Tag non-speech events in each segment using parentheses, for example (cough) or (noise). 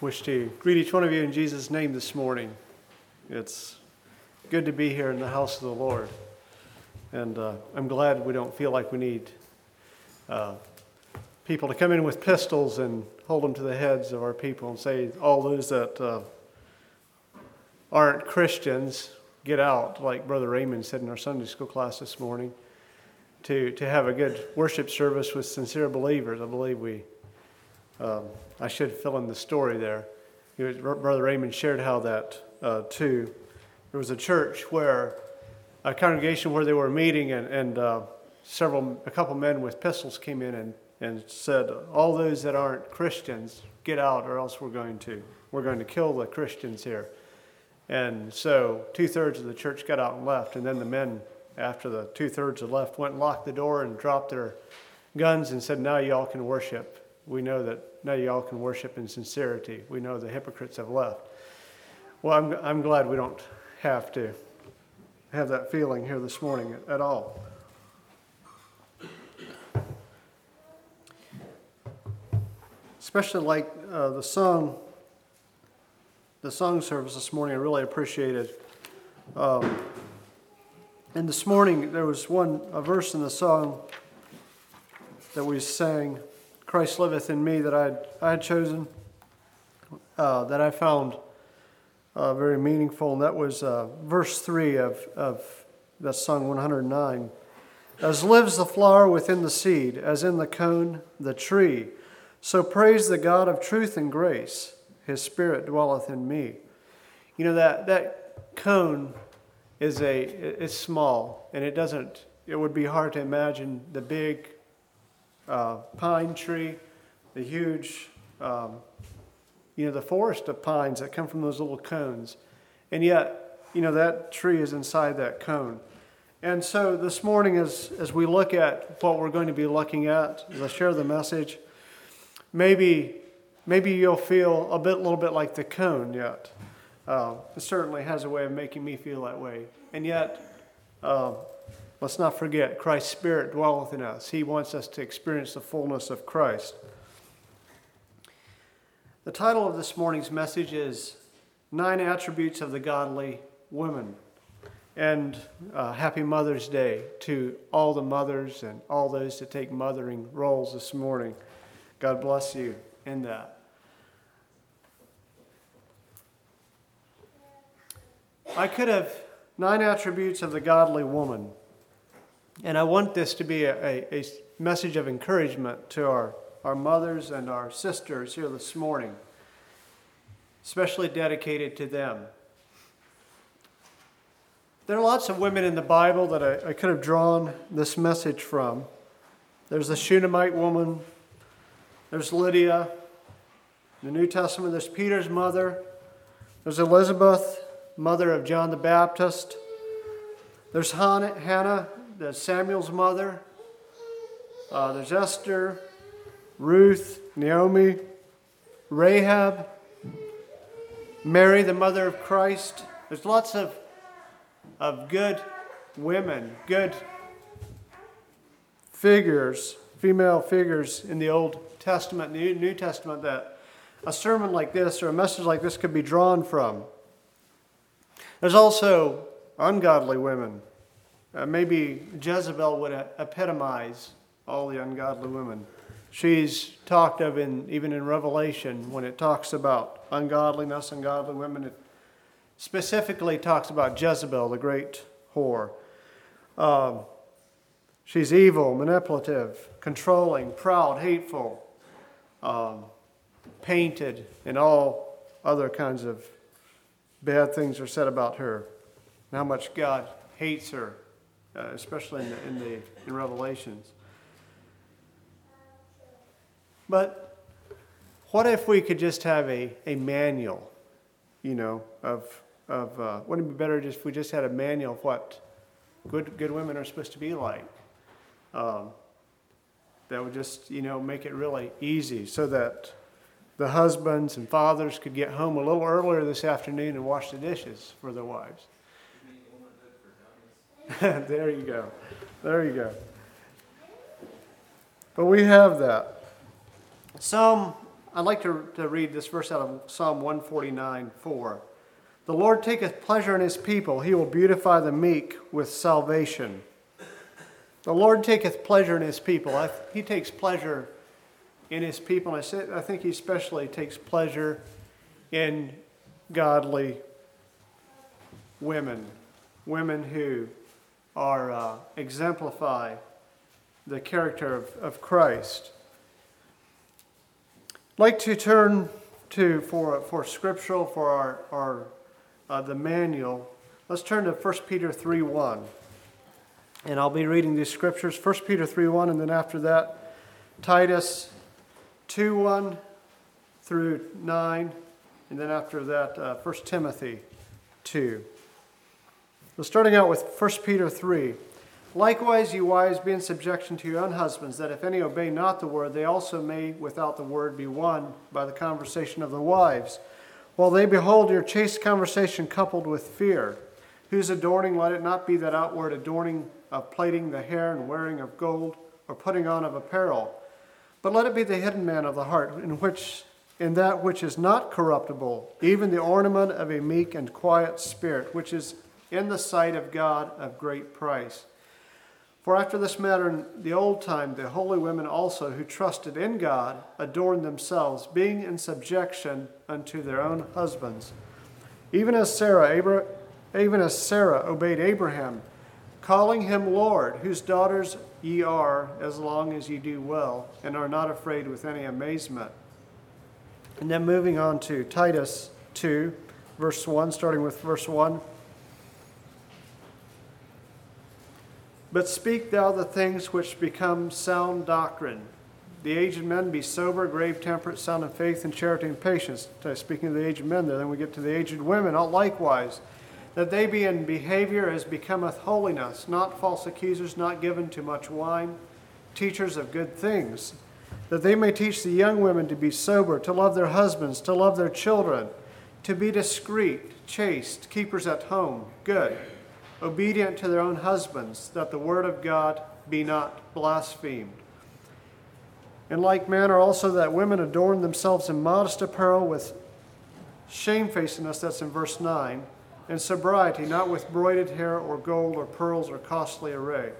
wish to greet each one of you in Jesus' name this morning. It's good to be here in the house of the Lord. And uh, I'm glad we don't feel like we need uh, people to come in with pistols and hold them to the heads of our people and say, all those that uh, aren't Christians, get out, like Brother Raymond said in our Sunday school class this morning, to, to have a good worship service with sincere believers. I believe we um, I should fill in the story there. Brother Raymond shared how that uh, too. There was a church where a congregation where they were meeting, and, and uh, several, a couple men with pistols came in and, and said, "All those that aren't Christians, get out, or else we're going to we're going to kill the Christians here." And so two thirds of the church got out and left, and then the men, after the two thirds had left, went and locked the door and dropped their guns and said, "Now y'all can worship." We know that now y'all can worship in sincerity. We know the hypocrites have left. Well, I'm, I'm glad we don't have to have that feeling here this morning at all. Especially like uh, the song, the song service this morning, I really appreciated. Um, and this morning there was one a verse in the song that we sang Christ liveth in me that I had, I had chosen, uh, that I found uh, very meaningful, and that was uh, verse 3 of, of that song 109. As lives the flower within the seed, as in the cone the tree, so praise the God of truth and grace. His spirit dwelleth in me. You know that that cone is a it's small and it doesn't. It would be hard to imagine the big uh, pine tree, the huge, um, you know, the forest of pines that come from those little cones. And yet, you know, that tree is inside that cone. And so this morning, as, as we look at what we're going to be looking at, as I share the message, maybe, maybe you'll feel a bit, little bit like the cone yet. Uh, it certainly has a way of making me feel that way. And yet, uh, Let's not forget, Christ's Spirit dwelleth in us. He wants us to experience the fullness of Christ. The title of this morning's message is Nine Attributes of the Godly Woman. And uh, happy Mother's Day to all the mothers and all those that take mothering roles this morning. God bless you in that. I could have nine attributes of the godly woman. And I want this to be a, a, a message of encouragement to our, our mothers and our sisters here this morning, especially dedicated to them. There are lots of women in the Bible that I, I could have drawn this message from. There's the Shunammite woman, there's Lydia. In the New Testament, there's Peter's mother, there's Elizabeth, mother of John the Baptist. There's Hannah, there's Samuel's mother. Uh, there's Esther, Ruth, Naomi, Rahab, Mary, the mother of Christ. There's lots of, of good women, good figures, female figures in the Old Testament, New Testament that a sermon like this or a message like this could be drawn from. There's also ungodly women. Uh, maybe Jezebel would epitomize all the ungodly women. She's talked of in even in Revelation when it talks about ungodliness, ungodly women. It specifically talks about Jezebel, the great whore. Um, she's evil, manipulative, controlling, proud, hateful, um, painted, and all other kinds of bad things are said about her. And how much God hates her uh, especially in the, in the in Revelations. But what if we could just have a, a manual, you know, of, of uh, wouldn't it be better just if we just had a manual of what good, good women are supposed to be like? Um, that would just, you know, make it really easy so that the husbands and fathers could get home a little earlier this afternoon and wash the dishes for their wives. (laughs) there you go. There you go. But we have that. Some, I'd like to, to read this verse out of Psalm 149 4. The Lord taketh pleasure in his people, he will beautify the meek with salvation. The Lord taketh pleasure in his people. he takes pleasure in his people. And I, say, I think he especially takes pleasure in godly women, women who are uh, exemplify the character of, of Christ. I'd like to turn to for for scriptural for our our uh, the manual. Let's turn to 1 Peter 3 1. And I'll be reading these scriptures 1 Peter 3 1, and then after that, Titus 2 1 through 9, and then after that, uh, 1 Timothy 2. So starting out with 1 Peter 3. Likewise, you wives, be in subjection to your own husbands, that if any obey not the word, they also may without the word be won by the conversation of the wives, while they behold your chaste conversation coupled with fear, whose adorning let it not be that outward adorning of plaiting the hair and wearing of gold, or putting on of apparel, but let it be the hidden man of the heart, in which in that which is not corruptible, even the ornament of a meek and quiet spirit, which is in the sight of God of great price. For after this manner in the old time, the holy women also who trusted in God adorned themselves, being in subjection unto their own husbands. Even as Sarah, Abra- even as Sarah obeyed Abraham, calling him Lord, whose daughters ye are, as long as ye do well, and are not afraid with any amazement. And then moving on to Titus 2, verse 1, starting with verse 1. But speak thou the things which become sound doctrine. The aged men be sober, grave, temperate, sound in faith and charity and patience. Speaking of the aged men there, then we get to the aged women, likewise. That they be in behavior as becometh holiness, not false accusers, not given to much wine, teachers of good things. That they may teach the young women to be sober, to love their husbands, to love their children, to be discreet, chaste, keepers at home, good obedient to their own husbands, that the word of God be not blasphemed. In like manner, also that women adorn themselves in modest apparel with shamefacedness, that's in verse 9, and sobriety, not with broided hair or gold or pearls or costly array.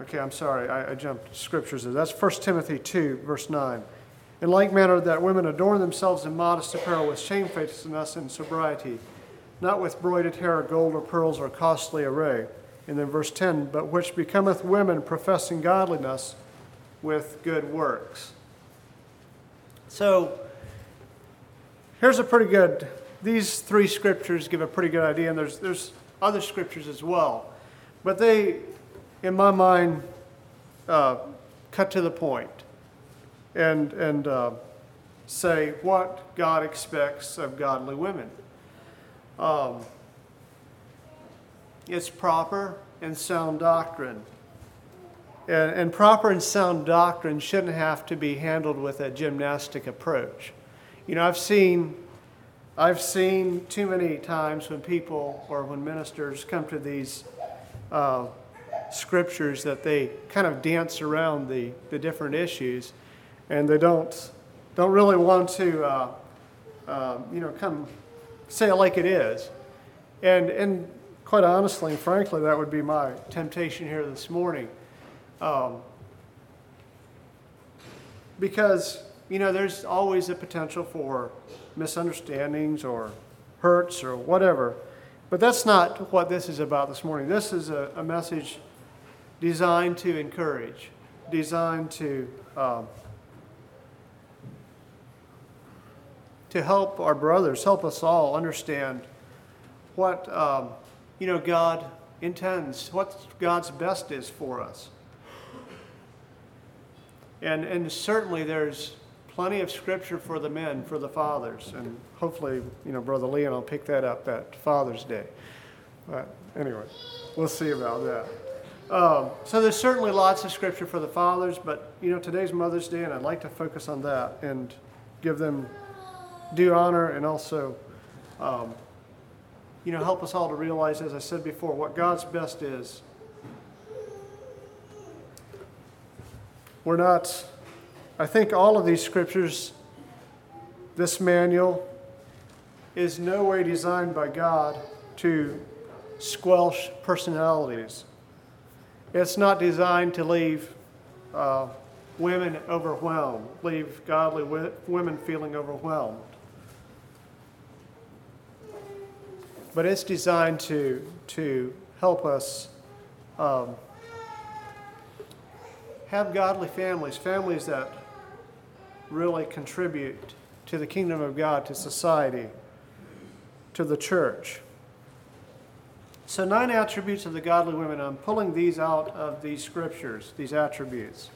Okay, I'm sorry, I, I jumped scriptures. That's 1 Timothy 2, verse 9. In like manner, that women adorn themselves in modest apparel with shamefacedness and sobriety, not with broided hair, or gold, or pearls, or costly array. And then verse 10 But which becometh women professing godliness with good works. So, here's a pretty good, these three scriptures give a pretty good idea, and there's, there's other scriptures as well. But they, in my mind, uh, cut to the point and, and uh, say what God expects of godly women. Um, it's proper and sound doctrine. And, and, proper and sound doctrine shouldn't have to be handled with a gymnastic approach. You know, I've seen, I've seen too many times when people or when ministers come to these uh, scriptures that they kind of dance around the, the different issues and they don't don't really want to uh, uh, you know come say it like it is. And and quite honestly and frankly that would be my temptation here this morning. Um, because you know there's always a potential for misunderstandings or hurts or whatever. But that's not what this is about this morning. This is a, a message designed to encourage designed to um, to help our brothers, help us all understand what um, you know God intends, what God's best is for us. And, and certainly there's plenty of scripture for the men, for the fathers, and hopefully, you know, Brother Leon will pick that up at Father's Day. But anyway, we'll see about that. Um, so there's certainly lots of scripture for the fathers, but you know, today's Mother's Day, and I'd like to focus on that and give them due honor and also, um, you know, help us all to realize, as I said before, what God's best is. we're not, I think all of these scriptures, this manual, is no way designed by God to squelch personalities. It's not designed to leave uh, women overwhelmed, leave godly wi- women feeling overwhelmed. But it's designed to, to help us um, have godly families, families that really contribute to the kingdom of God, to society, to the church. So, nine attributes of the godly women. I'm pulling these out of these scriptures, these attributes.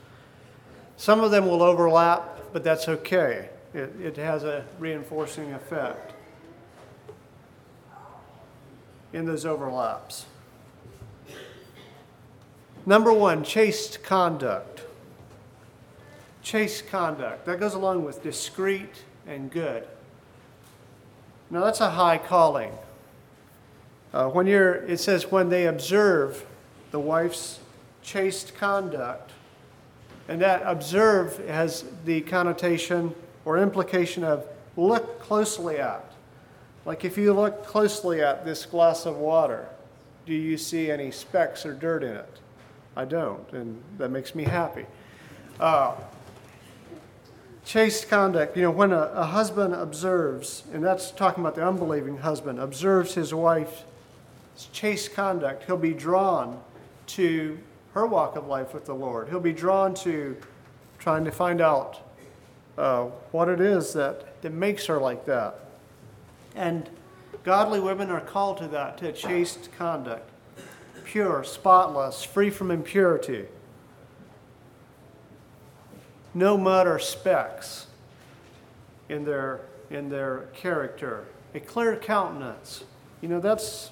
Some of them will overlap, but that's okay. It, it has a reinforcing effect in those overlaps. Number one, chaste conduct. Chaste conduct. That goes along with discreet and good. Now, that's a high calling. Uh, when you're, it says, when they observe the wife's chaste conduct, and that observe has the connotation or implication of look closely at. Like if you look closely at this glass of water, do you see any specks or dirt in it? I don't, and that makes me happy. Uh, chaste conduct, you know, when a, a husband observes, and that's talking about the unbelieving husband, observes his wife's chaste conduct, he'll be drawn to her walk of life with the Lord. He'll be drawn to trying to find out uh, what it is that, that makes her like that. And godly women are called to that, to chaste conduct, pure, spotless, free from impurity, no mud or specks in their, in their character, a clear countenance. You know, that's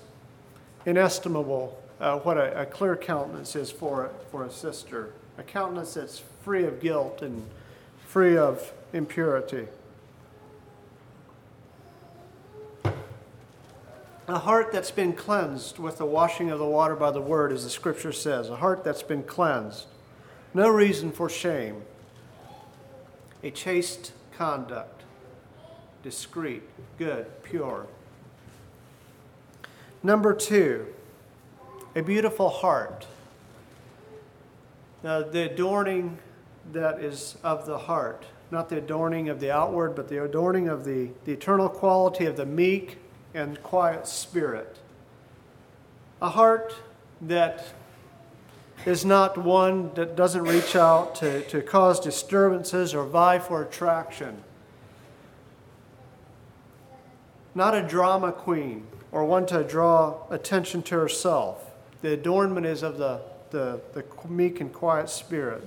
inestimable uh, what a, a, clear countenance is for, for a sister, a countenance that's free of guilt and free of impurity. A heart that's been cleansed with the washing of the water by the word, as the scripture says, a heart that's been cleansed. No reason for shame. A chaste conduct, discreet, good, pure. Number two, a beautiful heart. Uh, the adorning that is of the heart, not the adorning of the outward, but the adorning of the, the eternal quality of the meek and quiet spirit. A heart that is not one that doesn't reach out to, to cause disturbances or vie for attraction. Not a drama queen or one to draw attention to herself. The adornment is of the, the, the meek and quiet spirit.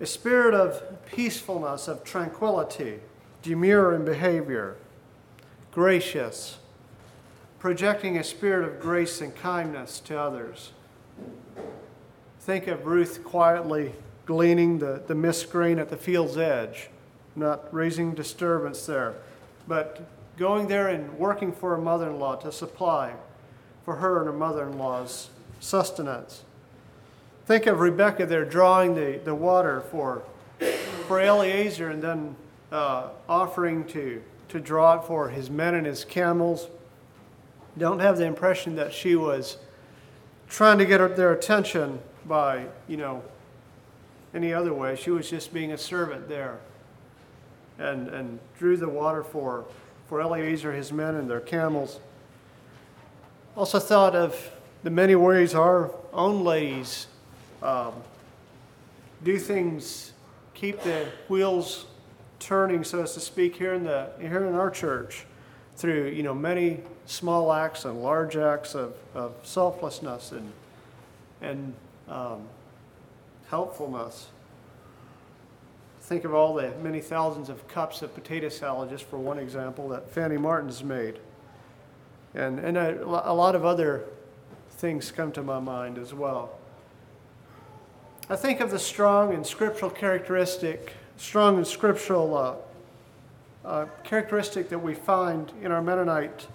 A spirit of peacefulness, of tranquility, demure in behavior, gracious, projecting a spirit of grace and kindness to others. Think of Ruth quietly gleaning the, the missed grain at the field's edge, not raising disturbance there, but going there and working for her mother in law to supply for her and her mother in law's sustenance. Think of Rebecca there drawing the, the water for, for Eliezer and then uh, offering to, to draw it for his men and his camels. Don't have the impression that she was trying to get their attention by, you know, any other way. She was just being a servant there and, and drew the water for, for Eliezer, his men, and their camels. Also thought of the many ways our own ladies um, do things, keep the wheels turning, so as to speak, here in the here in our church, through you know many small acts and large acts of, of selflessness and and um, helpfulness. Think of all the many thousands of cups of potato salad, just for one example, that Fanny Martin's made. And, and a, a lot of other things come to my mind as well. I think of the strong and scriptural characteristic, strong and scriptural uh, uh, characteristic that we find in our Mennonite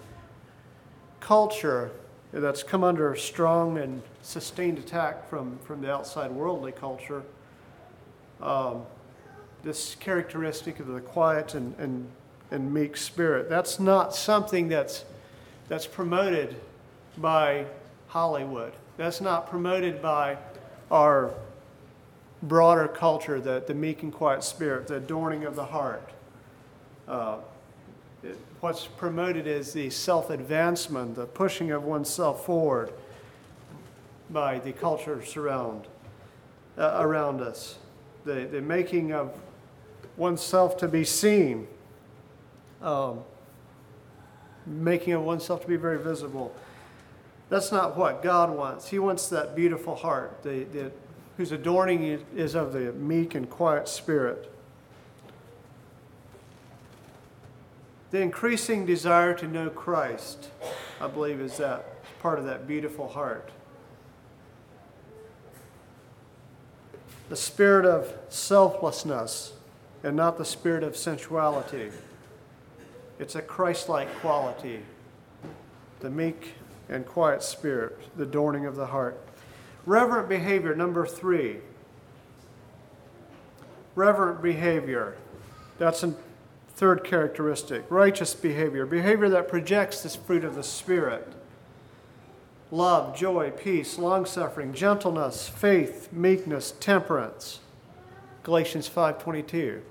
culture that's come under strong and sustained attack from, from the outside worldly culture. um, this characteristic of the quiet and, and, and meek spirit. That's not something that's, that's promoted by Hollywood. That's not promoted by our broader culture, the, the meek and quiet spirit, the adorning of the heart. Uh, it, what's promoted is the self advancement, the pushing of oneself forward by the culture surround, uh, around us, the, the making of oneself to be seen, um, making of oneself to be very visible. That's not what God wants. He wants that beautiful heart, the, the, whose adorning is of the meek and quiet spirit. The increasing desire to know Christ, I believe, is that part of that beautiful heart. The spirit of selflessness and not the spirit of sensuality. It's a Christ like quality. The meek and quiet spirit, the adorning of the heart. Reverent behavior, number three. Reverent behavior. That's a third characteristic. Righteous behavior, behavior that projects this fruit of the Spirit love, joy, peace, long suffering, gentleness, faith, meekness, temperance. Galatians 5:22.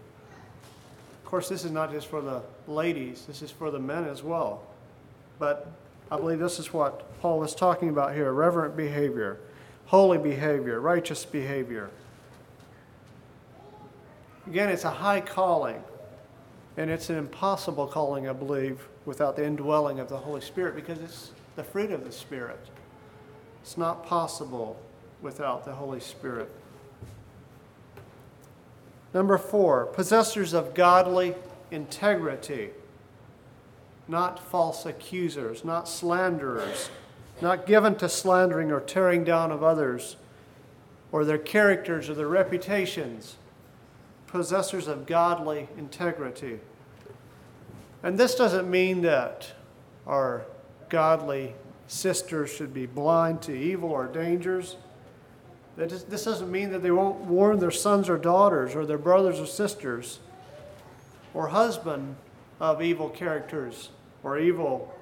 Of course, this is not just for the ladies, this is for the men as well. But I believe this is what Paul is talking about here reverent behavior, holy behavior, righteous behavior. Again, it's a high calling, and it's an impossible calling, I believe, without the indwelling of the Holy Spirit because it's the fruit of the Spirit. It's not possible without the Holy Spirit. Number four, possessors of godly integrity not false accusers, not slanderers, not given to slandering or tearing down of others, or their characters or their reputations, possessors of godly integrity. And this doesn't mean that our godly sisters should be blind to evil or dangers. This doesn't mean that they won't warn their sons or daughters or their brothers or sisters or husband of evil characters or evil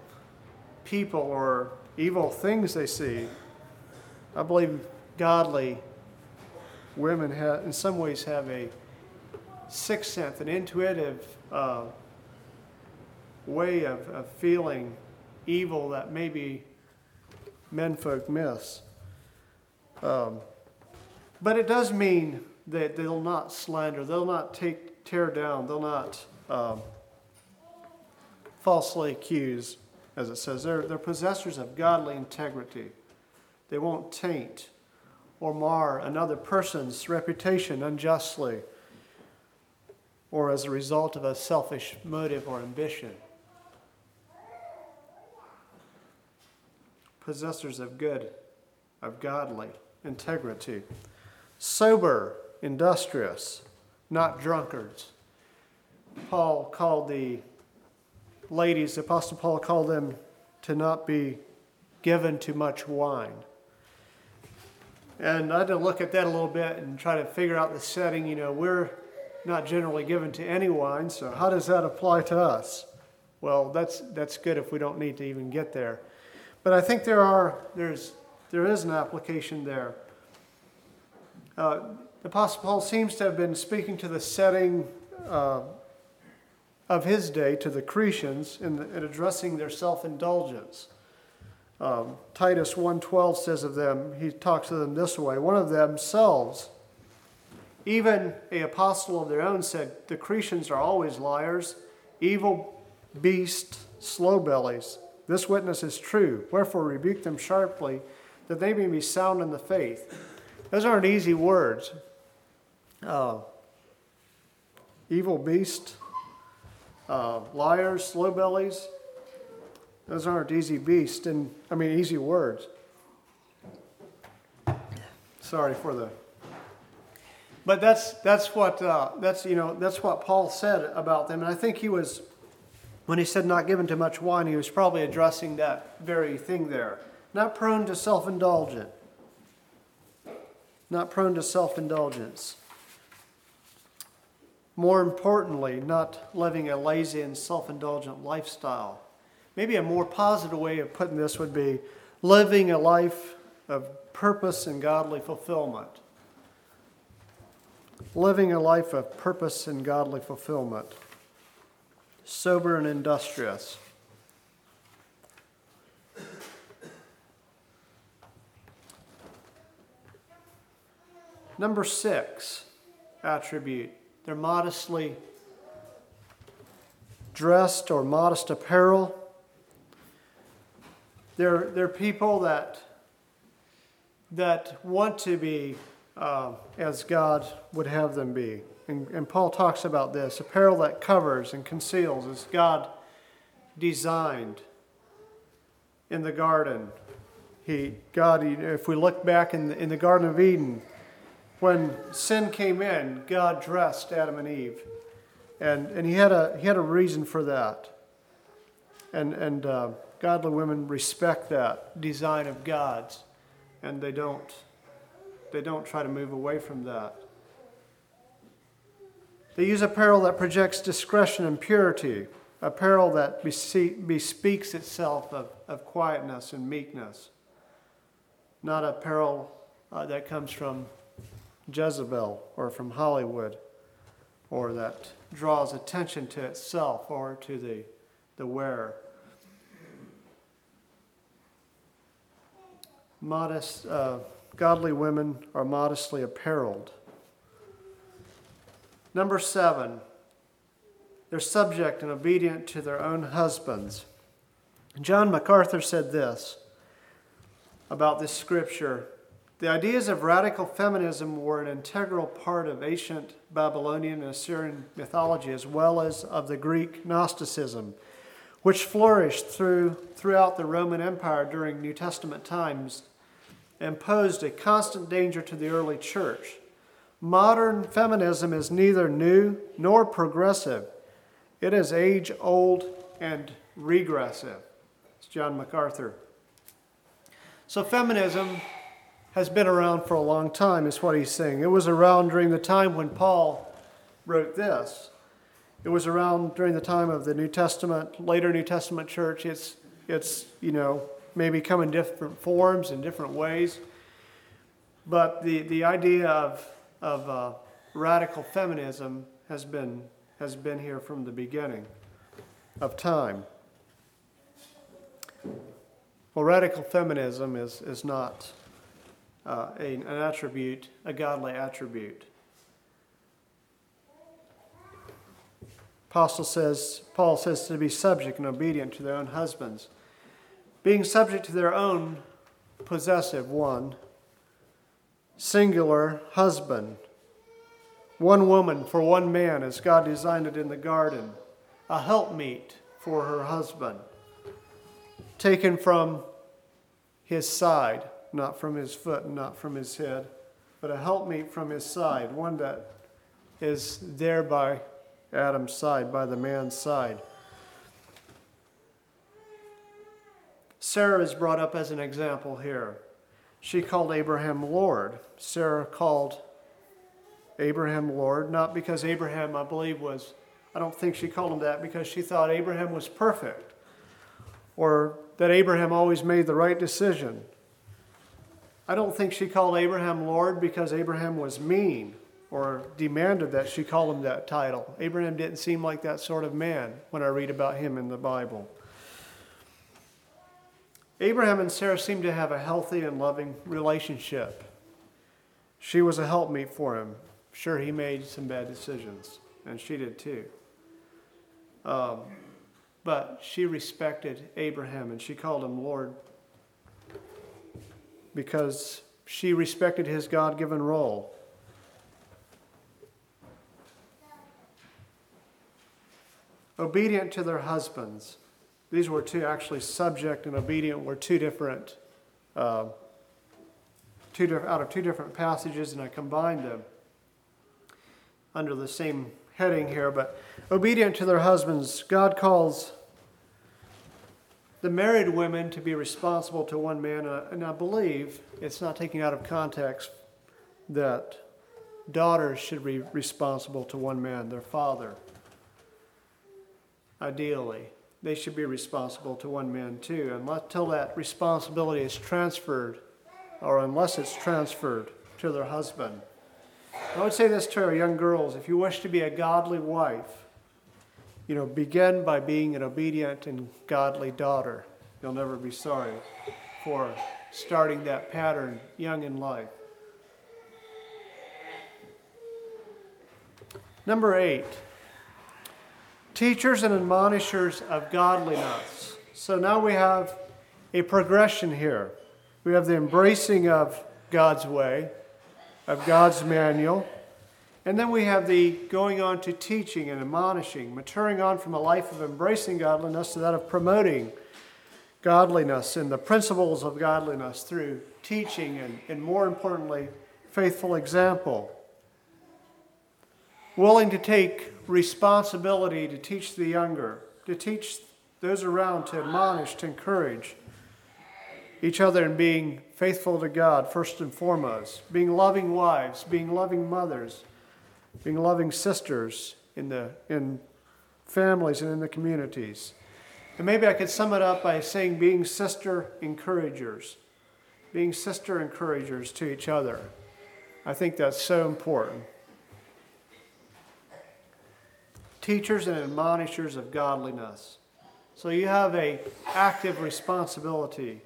people or evil things they see. I believe godly women have, in some ways have a sixth sense, an intuitive uh, way of, of feeling evil that maybe menfolk miss. Um, but it does mean that they'll not slander, they'll not take tear down, they'll not um, falsely accuse, as it says. They're, they're possessors of godly integrity. They won't taint or mar another person's reputation unjustly or as a result of a selfish motive or ambition. Possessors of good, of godly integrity. Sober, industrious, not drunkards. Paul called the ladies, the Apostle Paul called them to not be given to much wine. And I had to look at that a little bit and try to figure out the setting. You know, we're not generally given to any wine, so how does that apply to us? Well, that's, that's good if we don't need to even get there. But I think there, are, there's, there is an application there. Uh, the Apostle Paul seems to have been speaking to the setting uh, of his day to the Cretans in, the, in addressing their self-indulgence. Um, Titus 1.12 says of them, he talks to them this way, one of themselves, even a apostle of their own said, the Cretans are always liars, evil beasts, slow bellies. This witness is true. Wherefore rebuke them sharply, that they may be sound in the faith. Those aren't easy words. Uh, evil beast, uh, liars, slow bellies. Those aren't easy beasts, and I mean easy words. Sorry for the. But that's that's what uh, that's you know that's what Paul said about them, and I think he was when he said not given to much wine, he was probably addressing that very thing there. Not prone to self indulgence. Not prone to self indulgence. More importantly, not living a lazy and self indulgent lifestyle. Maybe a more positive way of putting this would be living a life of purpose and godly fulfillment. Living a life of purpose and godly fulfillment. Sober and industrious. Number six attribute they're modestly dressed or modest apparel. They're, they're people that, that want to be uh, as God would have them be. And, and Paul talks about this apparel that covers and conceals as God designed in the garden. He, God, if we look back in the, in the Garden of Eden, when sin came in, God dressed Adam and Eve. And, and he, had a, he had a reason for that. And, and uh, godly women respect that design of God's, and they don't, they don't try to move away from that. They use apparel that projects discretion and purity, apparel that bespeaks itself of, of quietness and meekness, not apparel uh, that comes from Jezebel or from Hollywood or that draws attention to itself or to the, the wearer. Modest, uh, godly women are modestly apparelled. Number seven, they're subject and obedient to their own husbands. John MacArthur said this about this scripture the ideas of radical feminism were an integral part of ancient Babylonian and Assyrian mythology, as well as of the Greek Gnosticism, which flourished through, throughout the Roman Empire during New Testament times and posed a constant danger to the early church. Modern feminism is neither new nor progressive, it is age old and regressive. It's John MacArthur. So, feminism has been around for a long time, is what he's saying. It was around during the time when Paul wrote this. It was around during the time of the New Testament, later New Testament church. It's, it's you know, maybe come in different forms in different ways. But the, the idea of, of uh, radical feminism has been, has been here from the beginning of time. Well, radical feminism is, is not uh, a, an attribute, a godly attribute. Apostle says, Paul says to be subject and obedient to their own husbands. Being subject to their own possessive one, singular husband, one woman for one man as God designed it in the garden, a helpmeet for her husband, taken from his side not from his foot and not from his head, but a helpmeet from his side, one that is there by Adam's side, by the man's side. Sarah is brought up as an example here. She called Abraham Lord. Sarah called Abraham Lord, not because Abraham, I believe, was, I don't think she called him that because she thought Abraham was perfect or that Abraham always made the right decision I don't think she called Abraham Lord because Abraham was mean or demanded that she call him that title. Abraham didn't seem like that sort of man when I read about him in the Bible. Abraham and Sarah seemed to have a healthy and loving relationship. She was a helpmeet for him. Sure, he made some bad decisions, and she did too. Um, but she respected Abraham and she called him Lord because she respected his God given role. Obedient to their husbands. These were two, actually, subject and obedient were two different, uh, two out of two different passages, and I combined them under the same heading here. But obedient to their husbands, God calls the married women to be responsible to one man, uh, and I believe it's not taken out of context that daughters should be responsible to one man, their father. Ideally, they should be responsible to one man too, until that responsibility is transferred, or unless it's transferred to their husband. I would say this to our young girls if you wish to be a godly wife, you know, begin by being an obedient and godly daughter. You'll never be sorry for starting that pattern young in life. Number eight, teachers and admonishers of godliness. So now we have a progression here. We have the embracing of God's way, of God's manual. And then we have the going on to teaching and admonishing, maturing on from a life of embracing godliness to that of promoting godliness and the principles of godliness through teaching and, and more importantly, faithful example. Willing to take responsibility to teach the younger, to teach those around, to admonish, to encourage each other in being faithful to God first and foremost, being loving wives, being loving mothers, being loving sisters in the in families and in the communities. And maybe I could sum it up by saying being sister encouragers, being sister encouragers to each other. I think that's so important. Teachers and admonishers of godliness. So you have a active responsibility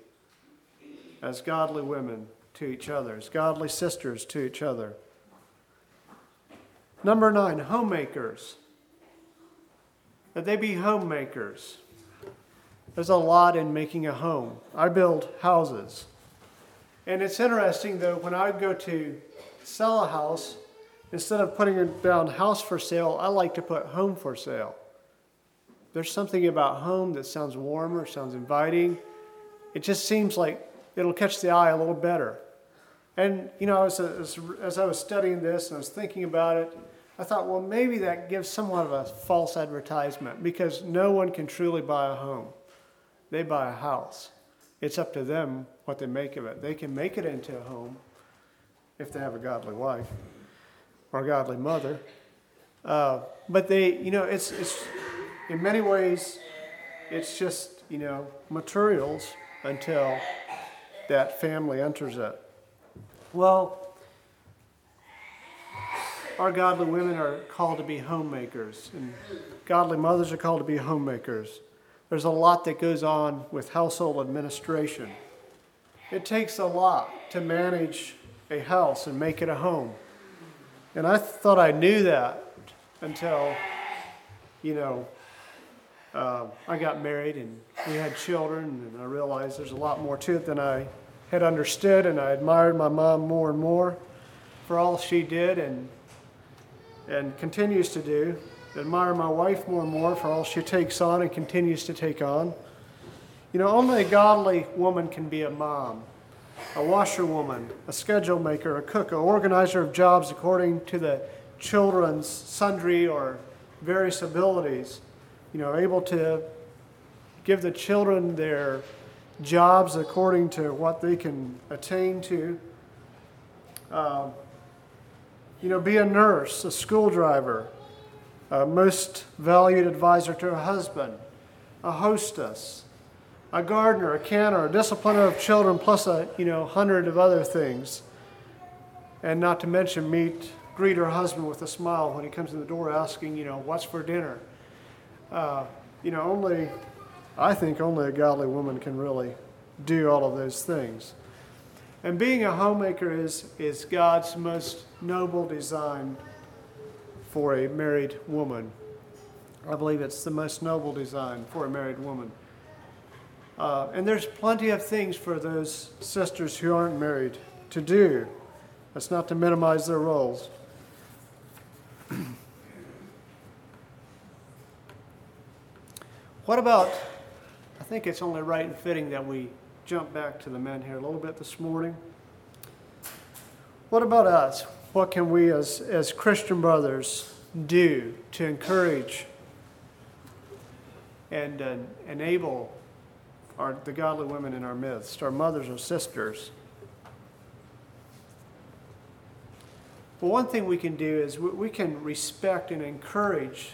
as godly women to each other, as godly sisters to each other. Number nine, homemakers. That they be homemakers. There's a lot in making a home. I build houses. And it's interesting though, when I go to sell a house, instead of putting it down house for sale, I like to put home for sale. There's something about home that sounds warmer, sounds inviting. It just seems like it'll catch the eye a little better. And, you know, as, as, as I was studying this and I was thinking about it, I thought, well, maybe that gives somewhat of a false advertisement because no one can truly buy a home. They buy a house. It's up to them what they make of it. They can make it into a home if they have a godly wife or a godly mother. Uh, but they, you know, it's, it's in many ways, it's just, you know, materials until that family enters it. Well, our godly women are called to be homemakers, and godly mothers are called to be homemakers. There's a lot that goes on with household administration. It takes a lot to manage a house and make it a home. And I thought I knew that until, you know, uh, I got married and we had children, and I realized there's a lot more to it than I had understood, and I admired my mom more and more for all she did and, and continues to do. Admire my wife more and more for all she takes on and continues to take on. You know, only a godly woman can be a mom, a washerwoman, a schedule maker, a cook, an organizer of jobs according to the children's sundry or various abilities. You know, able to give the children their jobs according to what they can attain to. Uh, you know, be a nurse, a school driver, a most valued advisor to a husband, a hostess, a gardener, a canner, a discipliner of children, plus a you know hundred of other things. And not to mention meet, greet her husband with a smile when he comes in the door asking, you know, what's for dinner. Uh, you know, only I think only a godly woman can really do all of those things. And being a homemaker is, is God's most noble design for a married woman. I believe it's the most noble design for a married woman. Uh, and there's plenty of things for those sisters who aren't married to do. That's not to minimize their roles. (clears throat) what about I think it's only right and fitting that we jump back to the men here a little bit this morning. What about us? What can we as, as Christian brothers do to encourage and uh, enable our, the godly women in our midst, our mothers or sisters? Well, one thing we can do is we can respect and encourage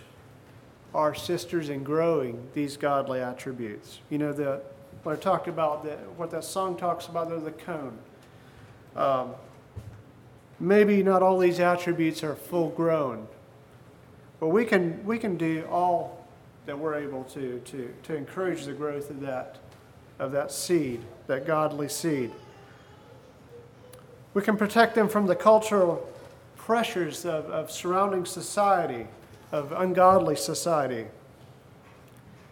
our sisters in growing these godly attributes. You know, the, what I talked about, what that song talks about, they're the cone. Um, maybe not all these attributes are full grown, but we can, we can do all that we're able to, to, to encourage the growth of that, of that seed, that godly seed. We can protect them from the cultural pressures of, of surrounding society, of ungodly society,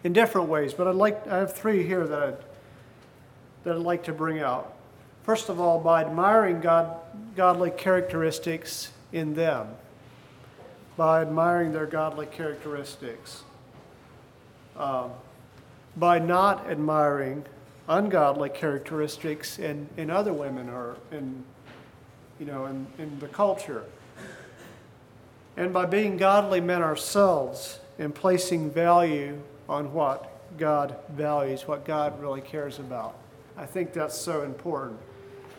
in different ways. But I'd like, I have three here that I'd, that I'd like to bring out. First of all, by admiring God, godly characteristics in them, by admiring their godly characteristics, um, by not admiring ungodly characteristics in, in other women or in, you know, in, in the culture. And by being godly men ourselves and placing value on what God values, what God really cares about. I think that's so important.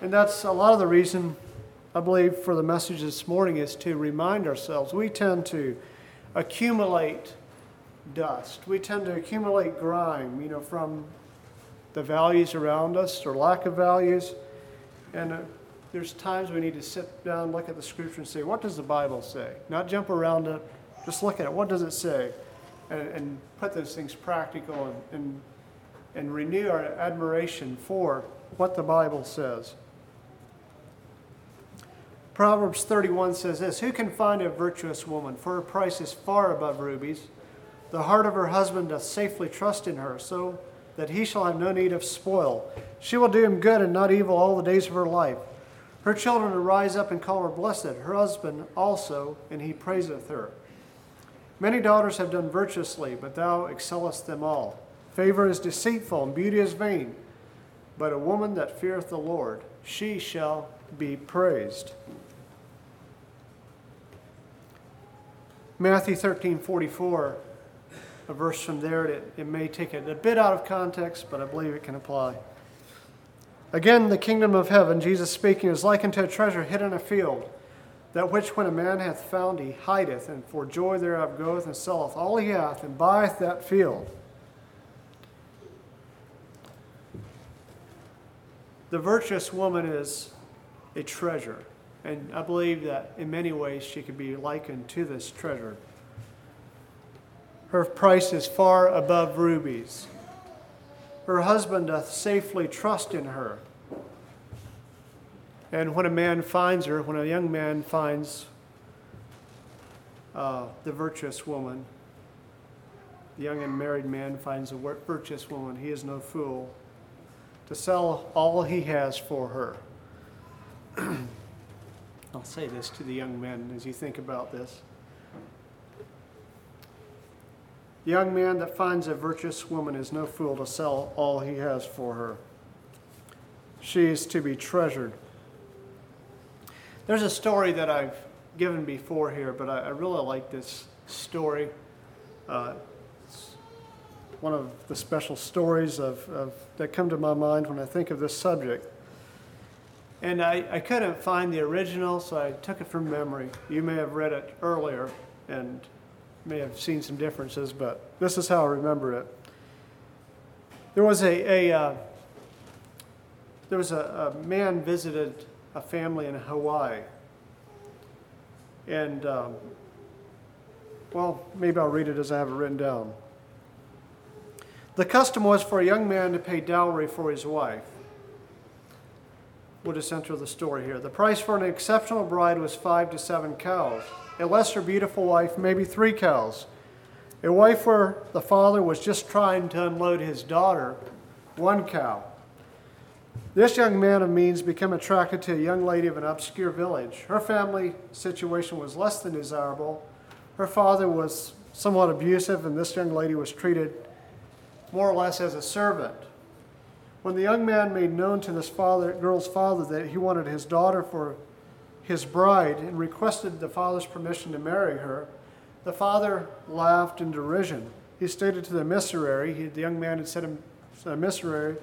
And that's a lot of the reason I believe for the message this morning is to remind ourselves. We tend to accumulate dust. We tend to accumulate grime, you know, from the values around us or lack of values. And uh, there's times we need to sit down, look at the scripture, and say, what does the Bible say? Not jump around it, just look at it. What does it say? And, and put those things practical and, and, and renew our admiration for what the Bible says. Proverbs 31 says this Who can find a virtuous woman? For her price is far above rubies. The heart of her husband doth safely trust in her, so that he shall have no need of spoil. She will do him good and not evil all the days of her life. Her children will rise up and call her blessed, her husband also, and he praiseth her. Many daughters have done virtuously, but thou excellest them all. Favor is deceitful, and beauty is vain. But a woman that feareth the Lord, she shall be praised. Matthew 13 44 a verse from there. It, it may take it a bit out of context, but I believe it can apply. Again, the kingdom of heaven, Jesus speaking, is like unto a treasure hid in a field, that which when a man hath found he hideth, and for joy thereof goeth and selleth all he hath, and buyeth that field. The virtuous woman is a treasure, and I believe that in many ways she could be likened to this treasure. Her price is far above rubies. Her husband doth safely trust in her. And when a man finds her, when a young man finds uh, the virtuous woman, the young and married man finds a virtuous woman, he is no fool to sell all he has for her. (clears throat) I'll say this to the young men as you think about this. The young man that finds a virtuous woman is no fool to sell all he has for her. She is to be treasured. There's a story that I've given before here, but I, I really like this story. Uh, one of the special stories of, of, that come to my mind when I think of this subject. And I, I couldn't find the original, so I took it from memory. You may have read it earlier, and may have seen some differences, but this is how I remember it. There was a, a uh, there was a, a, man visited a family in Hawaii, and um, well, maybe I'll read it as I have it written down. The custom was for a young man to pay dowry for his wife. We'll just enter the story here. The price for an exceptional bride was five to seven cows a lesser beautiful wife, maybe three cows. A wife where the father was just trying to unload his daughter, one cow. This young man of means became attracted to a young lady of an obscure village. Her family situation was less than desirable. Her father was somewhat abusive, and this young lady was treated more or less as a servant. When the young man made known to this father, girl's father that he wanted his daughter for his bride and requested the father's permission to marry her, the father laughed in derision. He stated to the emissary, he, the young man had sent him a emissary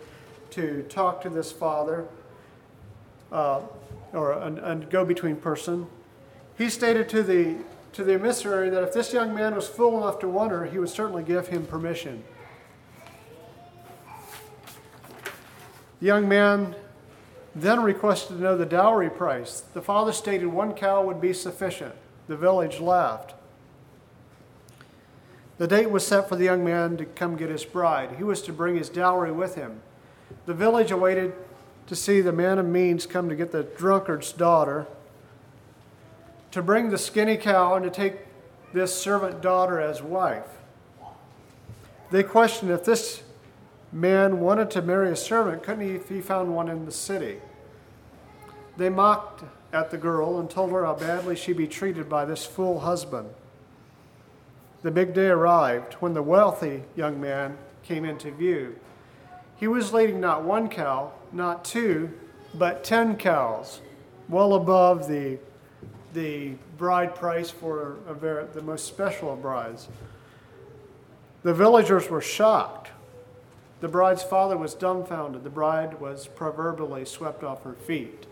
to talk to this father, uh, or a, go between person. He stated to the, to the emissary that if this young man was fool enough to want her, he would certainly give him permission. Young man then requested to know the dowry price. The father stated one cow would be sufficient. The village laughed. The date was set for the young man to come get his bride. He was to bring his dowry with him. The village awaited to see the man of means come to get the drunkard's daughter, to bring the skinny cow, and to take this servant daughter as wife. They questioned if this man wanted to marry a servant, couldn't he if he found one in the city? They mocked at the girl and told her how badly she'd be treated by this fool husband. The big day arrived when the wealthy young man came into view. He was leading not one cow, not two, but ten cows, well above the, the bride price for very, the most special of brides. The villagers were shocked. The bride's father was dumbfounded. The bride was proverbially swept off her feet.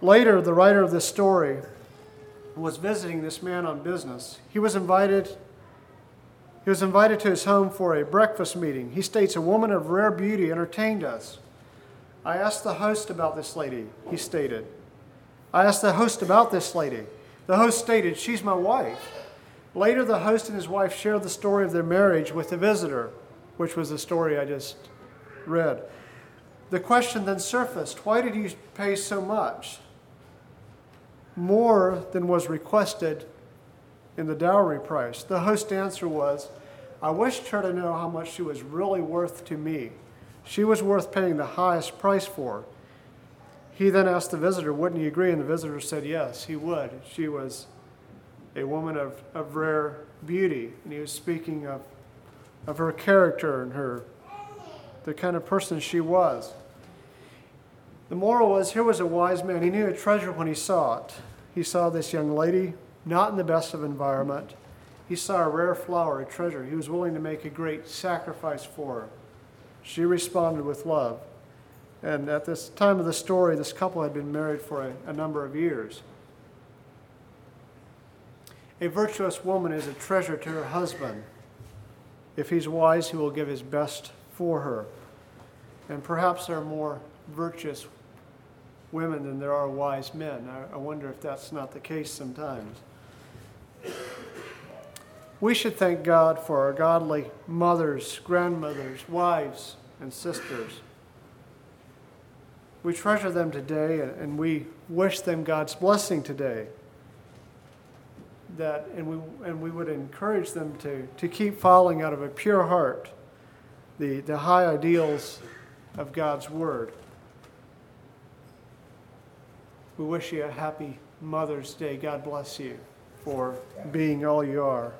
Later, the writer of this story was visiting this man on business. He was invited he was invited to his home for a breakfast meeting. He states a woman of rare beauty entertained us. I asked the host about this lady, he stated. I asked the host about this lady. The host stated, She's my wife. Later, the host and his wife shared the story of their marriage with the visitor, which was the story I just read. The question then surfaced why did you pay so much? More than was requested in the dowry price. The host's answer was, I wished her to know how much she was really worth to me. She was worth paying the highest price for. He then asked the visitor, wouldn't he agree? And the visitor said, yes, he would. She was a woman of, of rare beauty. And he was speaking of, of her character and her, the kind of person she was. The moral was here was a wise man. He knew a treasure when he saw it. He saw this young lady not in the best of environment. He saw a rare flower, a treasure. He was willing to make a great sacrifice for her. She responded with love. And at this time of the story, this couple had been married for a, a number of years. A virtuous woman is a treasure to her husband. If he's wise, he will give his best for her. And perhaps there are more virtuous women than there are wise men. I, I wonder if that's not the case sometimes. We should thank God for our godly mothers, grandmothers, wives, and sisters. We treasure them today and we wish them God's blessing today. That, and, we, and we would encourage them to, to keep following out of a pure heart the, the high ideals of God's Word. We wish you a happy Mother's Day. God bless you for being all you are.